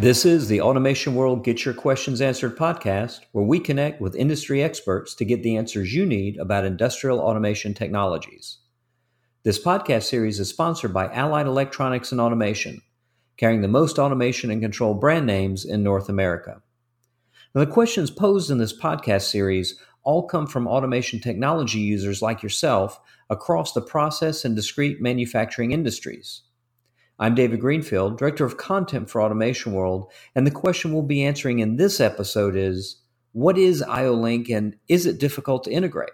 This is the Automation World Get Your Questions Answered podcast, where we connect with industry experts to get the answers you need about industrial automation technologies. This podcast series is sponsored by Allied Electronics and Automation, carrying the most automation and control brand names in North America. Now, the questions posed in this podcast series all come from automation technology users like yourself across the process and discrete manufacturing industries. I'm David Greenfield, Director of Content for Automation World, and the question we'll be answering in this episode is What is IO-Link and is it difficult to integrate?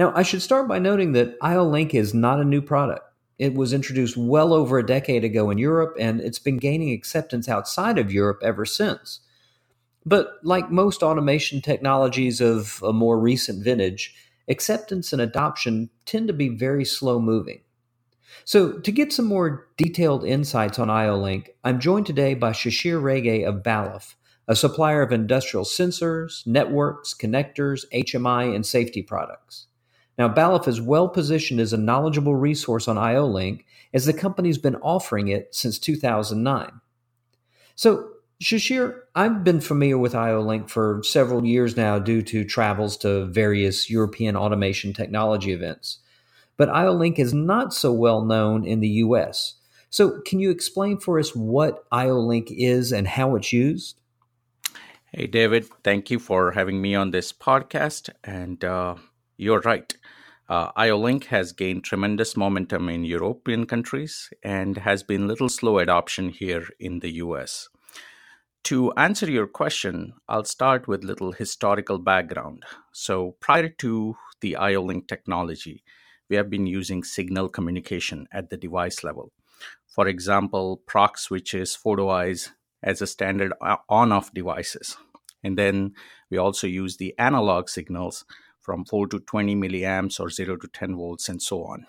Now, I should start by noting that IO-Link is not a new product. It was introduced well over a decade ago in Europe, and it's been gaining acceptance outside of Europe ever since. But like most automation technologies of a more recent vintage, acceptance and adoption tend to be very slow moving. So, to get some more detailed insights on IO-Link, I'm joined today by Shishir Rege of Balluff, a supplier of industrial sensors, networks, connectors, HMI, and safety products. Now, Balluff is well positioned as a knowledgeable resource on IO-Link as the company's been offering it since 2009. So, Shishir, I've been familiar with IO-Link for several years now due to travels to various European automation technology events but IO-Link is not so well known in the US. So, can you explain for us what IO-Link is and how it's used? Hey, David, thank you for having me on this podcast. And uh, you're right. Uh, IO-Link has gained tremendous momentum in European countries and has been little slow adoption here in the US. To answer your question, I'll start with little historical background. So, prior to the IO-Link technology, we have been using signal communication at the device level. For example, prox switches, photo eyes as a standard on off devices. And then we also use the analog signals from 4 to 20 milliamps or 0 to 10 volts and so on.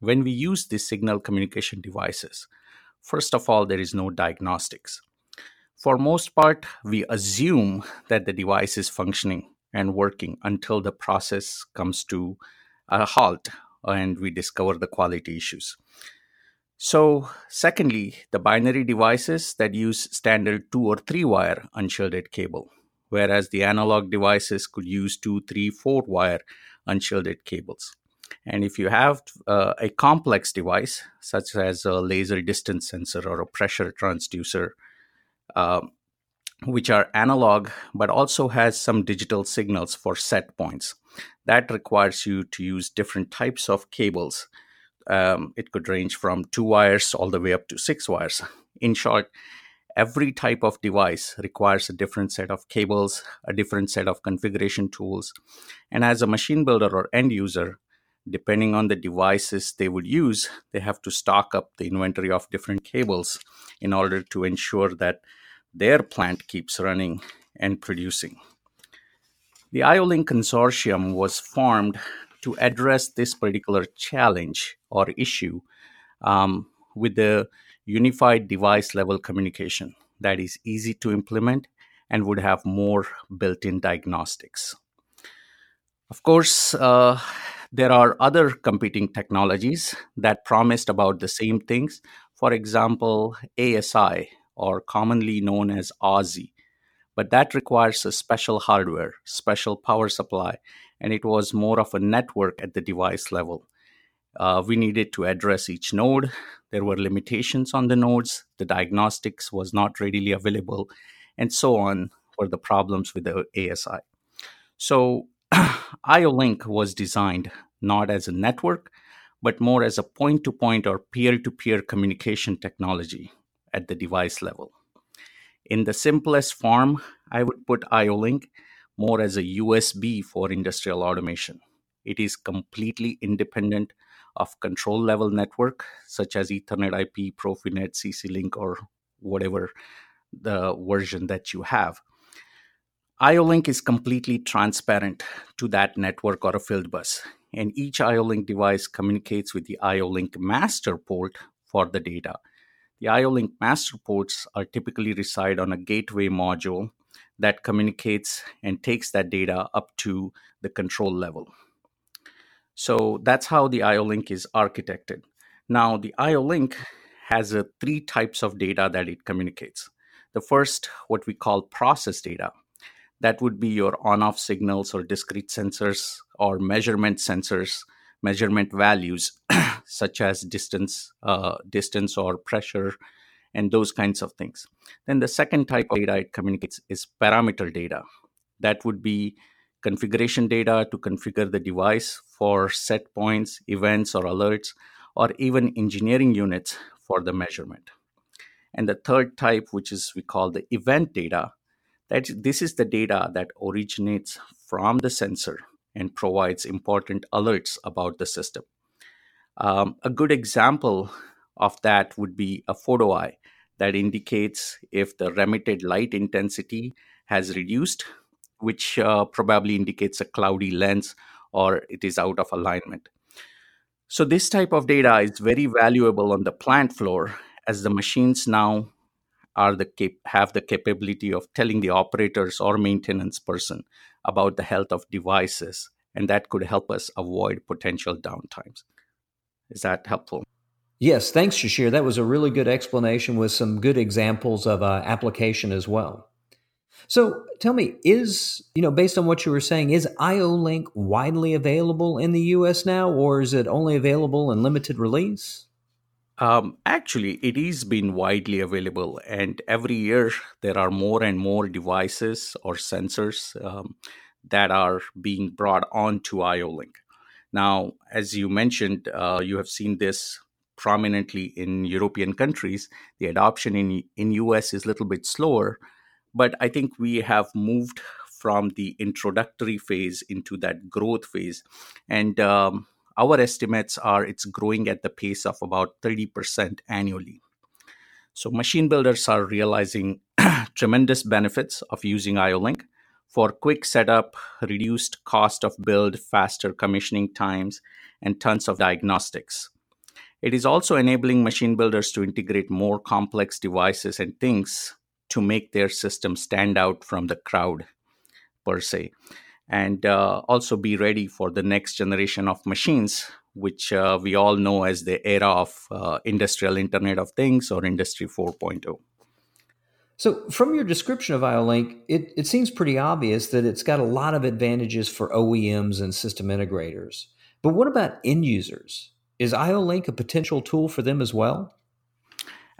When we use these signal communication devices, first of all, there is no diagnostics. For most part, we assume that the device is functioning and working until the process comes to a halt and we discover the quality issues. So, secondly, the binary devices that use standard two or three wire unshielded cable, whereas the analog devices could use two, three, four wire unshielded cables. And if you have uh, a complex device, such as a laser distance sensor or a pressure transducer, uh, which are analog but also has some digital signals for set points, that requires you to use different types of cables. Um, it could range from two wires all the way up to six wires. In short, every type of device requires a different set of cables, a different set of configuration tools. And as a machine builder or end user, depending on the devices they would use, they have to stock up the inventory of different cables in order to ensure that their plant keeps running and producing. The IO-Link consortium was formed to address this particular challenge or issue um, with the unified device level communication that is easy to implement and would have more built in diagnostics. Of course, uh, there are other competing technologies that promised about the same things. For example, ASI, or commonly known as ASI, but that requires a special hardware, special power supply, and it was more of a network at the device level. Uh, we needed to address each node. There were limitations on the nodes. The diagnostics was not readily available, and so on were the problems with the ASI. So, IO-Link was designed not as a network, but more as a point to point or peer to peer communication technology at the device level. In the simplest form, I would put IO-Link more as a USB for industrial automation. It is completely independent of control level network such as Ethernet IP, Profinet, CC-Link, or whatever the version that you have. IO-Link is completely transparent to that network or a field bus. and each IO-Link device communicates with the IO-Link master port for the data. The IO-Link master ports are typically reside on a gateway module that communicates and takes that data up to the control level. So that's how the IO-Link is architected. Now, the IO-Link has uh, three types of data that it communicates. The first, what we call process data. That would be your on off signals or discrete sensors or measurement sensors, measurement values such as distance, uh, distance or pressure, and those kinds of things. Then the second type of data it communicates is parameter data. That would be configuration data to configure the device for set points, events, or alerts, or even engineering units for the measurement. And the third type, which is we call the event data, that this is the data that originates from the sensor and provides important alerts about the system. Um, a good example of that would be a photo eye that indicates if the remitted light intensity has reduced, which uh, probably indicates a cloudy lens or it is out of alignment. So, this type of data is very valuable on the plant floor as the machines now are the cap- have the capability of telling the operators or maintenance person about the health of devices, and that could help us avoid potential downtimes. Is that helpful? Yes, thanks, Shishir. That was a really good explanation with some good examples of uh, application as well. So tell me, is, you know, based on what you were saying, is IO-Link widely available in the US now, or is it only available in limited release? Um, actually, it is been widely available, and every year there are more and more devices or sensors um, that are being brought onto IO-Link. Now, as you mentioned, uh, you have seen this prominently in European countries. The adoption in in US is a little bit slower, but I think we have moved from the introductory phase into that growth phase, and um, our estimates are it's growing at the pace of about 30% annually. So machine builders are realizing tremendous benefits of using IO-Link for quick setup, reduced cost of build, faster commissioning times, and tons of diagnostics. It is also enabling machine builders to integrate more complex devices and things to make their system stand out from the crowd, per se, and uh, also be ready for the next generation of machines, which uh, we all know as the era of uh, industrial Internet of Things or Industry 4.0. So, from your description of IO-Link, it, it seems pretty obvious that it's got a lot of advantages for OEMs and system integrators. But what about end users? Is IO-Link a potential tool for them as well?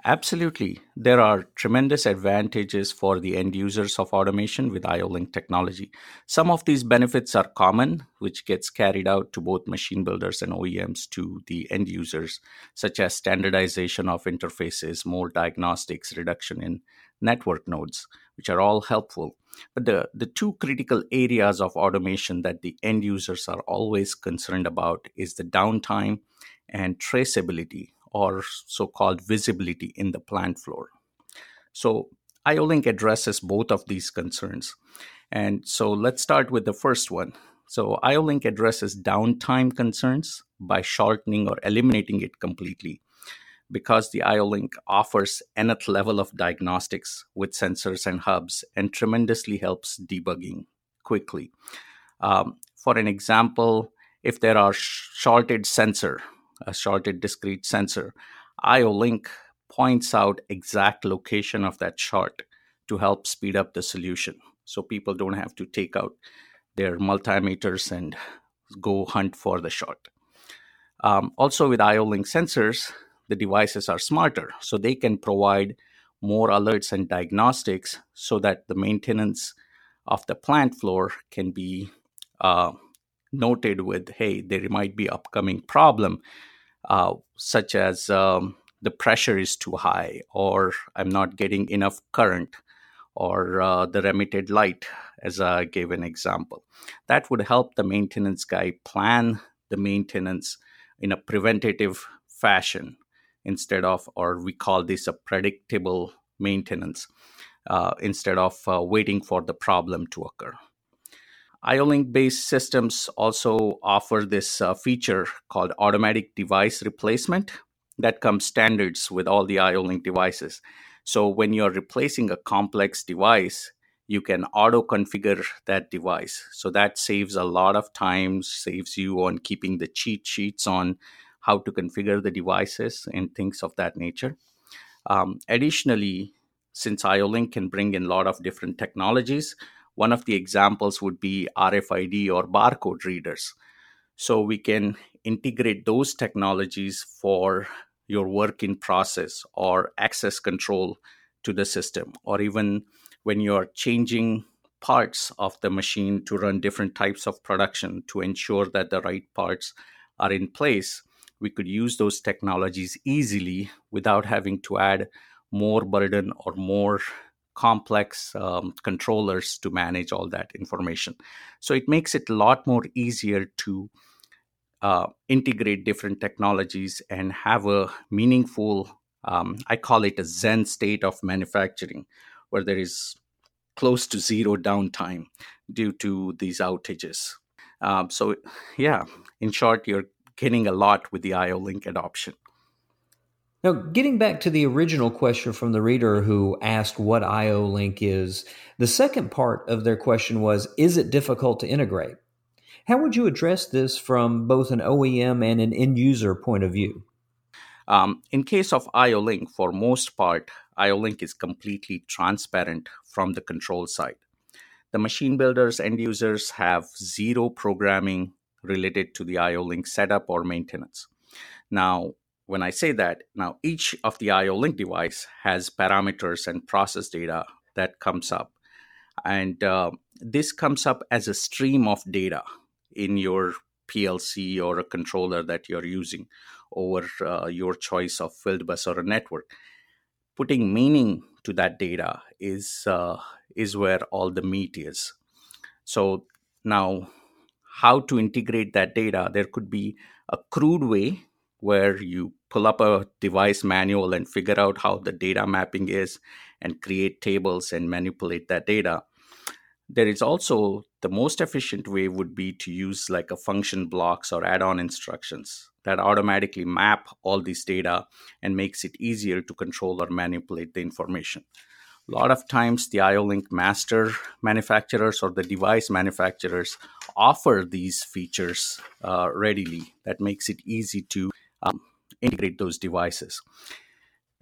Absolutely. There are tremendous advantages for the end users of automation with IO-Link technology. Some of these benefits are common, which gets carried out to both machine builders and OEMs to the end users, such as standardization of interfaces, more diagnostics, reduction in network nodes, which are all helpful. But the, the two critical areas of automation that the end users are always concerned about is the downtime and traceability or so-called visibility in the plant floor. So IO-Link addresses both of these concerns. And so let's start with the first one. So IO-Link addresses downtime concerns by shortening or eliminating it completely because the IO-Link offers nth level of diagnostics with sensors and hubs and tremendously helps debugging quickly. Um, for an example, if there are shorted sensor a shorted discrete sensor. IO-Link points out exact location of that short to help speed up the solution. So people don't have to take out their multimeters and go hunt for the short. Um, also, with IO-Link sensors, the devices are smarter, so they can provide more alerts and diagnostics so that the maintenance of the plant floor can be uh, noted with hey there might be upcoming problem uh, such as um, the pressure is too high or i'm not getting enough current or uh, the remitted light as i gave an example. That would help the maintenance guy plan the maintenance in a preventative fashion instead of or we call this a predictable maintenance uh, instead of uh, waiting for the problem to occur IO-Link based systems also offer this uh, feature called automatic device replacement that comes standards with all the IO-Link devices. So when you're replacing a complex device, you can auto configure that device. So that saves a lot of time, saves you on keeping the cheat sheets on how to configure the devices and things of that nature. Um, additionally, since IO-Link can bring in a lot of different technologies, one of the examples would be RFID or barcode readers. So we can integrate those technologies for your work in process or access control to the system, or even when you're changing parts of the machine to run different types of production to ensure that the right parts are in place, we could use those technologies easily without having to add more burden or more complex um, controllers to manage all that information. So it makes it a lot more easier to uh, integrate different technologies and have a meaningful, um, I call it a Zen state of manufacturing, where there is close to zero downtime due to these outages. Um, so, yeah, in short, you're getting a lot with the IO Link adoption. Now, getting back to the original question from the reader who asked what IO Link is, the second part of their question was Is it difficult to integrate? How would you address this from both an OEM and an end user point of view? Um, in case of IO Link, for most part, IO Link is completely transparent from the control side. The machine builders end users have zero programming related to the IO Link setup or maintenance. Now, when I say that, now each of the IO Link device has parameters and process data that comes up. And uh, this comes up as a stream of data in your PLC or a controller that you're using over uh, your choice of field bus or a network. Putting meaning to that data is uh, is where all the meat is. So now, how to integrate that data? There could be a crude way where you pull up a device manual and figure out how the data mapping is and create tables and manipulate that data. There is also the most efficient way would be to use like a function blocks or add-on instructions that automatically map all these data and makes it easier to control or manipulate the information. A lot of times, the IO-Link master manufacturers or the device manufacturers offer these features uh, readily. That makes it easy to um, integrate those devices.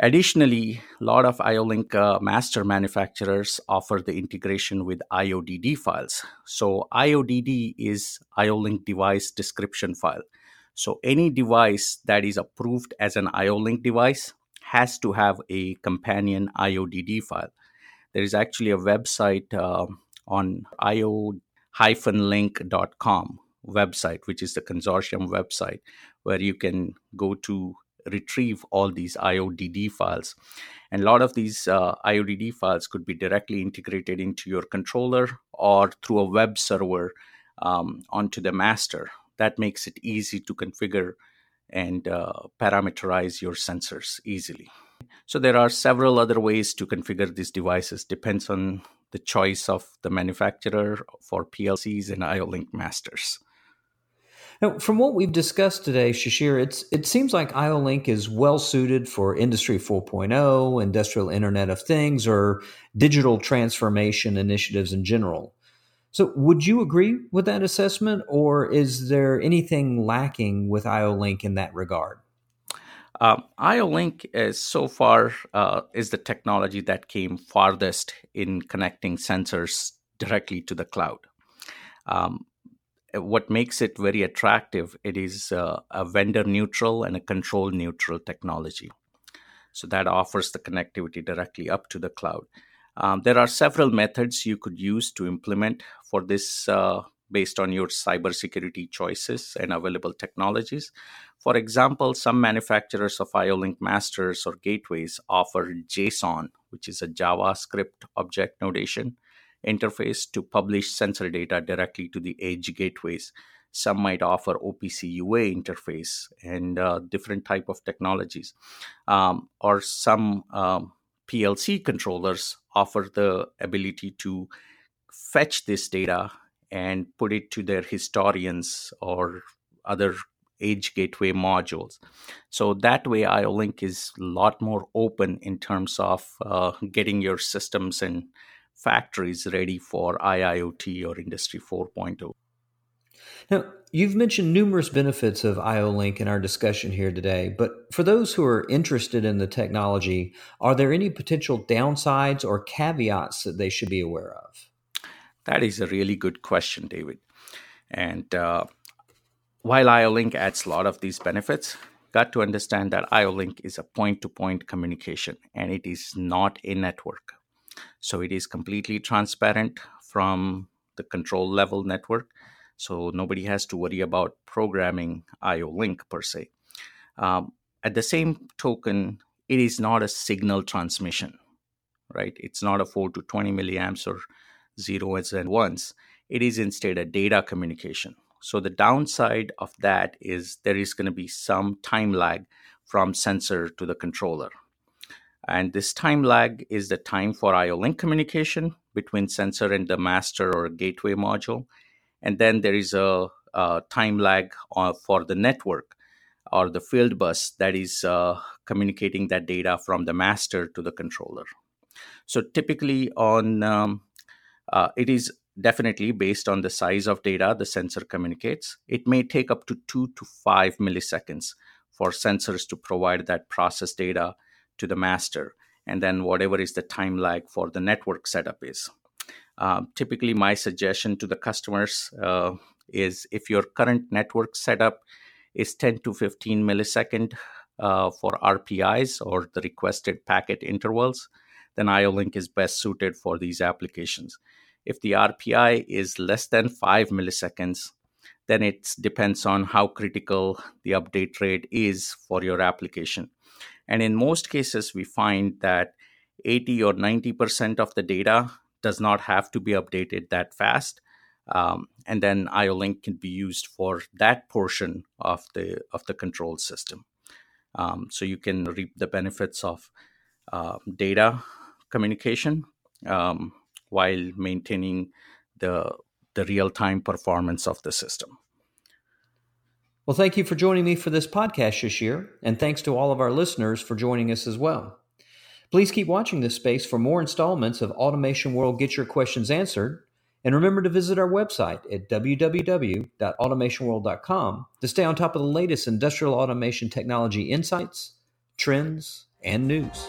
Additionally, a lot of IO-Link uh, master manufacturers offer the integration with IODD files. So IODD is IO-Link device description file. So any device that is approved as an IO-Link device has to have a companion IODD file. There is actually a website uh, on io-link.com website, which is the consortium website, where you can go to retrieve all these IODD files. And a lot of these uh, IODD files could be directly integrated into your controller or through a web server um, onto the master. That makes it easy to configure and uh, parameterize your sensors easily. So there are several other ways to configure these devices. Depends on the choice of the manufacturer for PLCs and IO-Link masters. Now, from what we've discussed today, Shishir, it's it seems like IO-Link is well suited for Industry 4.0, Industrial Internet of Things, or digital transformation initiatives in general. So, would you agree with that assessment, or is there anything lacking with IO-Link in that regard? Um, IO-Link is so far uh, is the technology that came farthest in connecting sensors directly to the cloud. Um, what makes it very attractive it is uh, a vendor neutral and a control neutral technology. So that offers the connectivity directly up to the cloud. Um, there are several methods you could use to implement for this uh, based on your cybersecurity choices and available technologies. For example some manufacturers of iolink masters or gateways offer json which is a javascript object notation interface to publish sensor data directly to the edge gateways. Some might offer OPC UA interface and uh, different type of technologies, um, or some um, PLC controllers offer the ability to fetch this data and put it to their historians or other edge gateway modules. So that way, IO-Link is a lot more open in terms of uh, getting your systems and factories ready for IIoT or Industry 4.0. Now, you've mentioned numerous benefits of IO-Link in our discussion here today, but for those who are interested in the technology, are there any potential downsides or caveats that they should be aware of? That is a really good question, David. And uh, while IO-Link adds a lot of these benefits, got to understand that IO-Link is a point-to-point communication and it is not a network. So it is completely transparent from the control level network. So nobody has to worry about programming IO-Link per se. Um, at the same token, it is not a signal transmission, right? It's not a 4 to 20 milliamps or zeros and ones. It is instead a data communication. So the downside of that is there is going to be some time lag from sensor to the controller. And this time lag is the time for IO link communication between sensor and the master or gateway module. And then there is a, a time lag uh, for the network or the field bus that is uh, communicating that data from the master to the controller. So typically on um, uh, it is definitely based on the size of data the sensor communicates. It may take up to two to five milliseconds for sensors to provide that process data to the master, and then whatever is the time lag for the network setup is. Uh, typically, my suggestion to the customers uh, is if your current network setup is 10 to 15 millisecond uh, for RPIs or the requested packet intervals, then IO-Link is best suited for these applications. If the RPI is less than 5 milliseconds, then it depends on how critical the update rate is for your application. And in most cases, we find that 80 or 90% of the data does not have to be updated that fast. Um, and then IO-Link can be used for that portion of the of the control system. Um, so you can reap the benefits of uh, data communication um, while maintaining the the real time performance of the system. Well, thank you for joining me for this podcast, Shishir, and thanks to all of our listeners for joining us as well. Please keep watching this space for more installments of Automation World Get Your Questions Answered, and remember to visit our website at www.automationworld.com to stay on top of the latest industrial automation technology insights, trends, and news.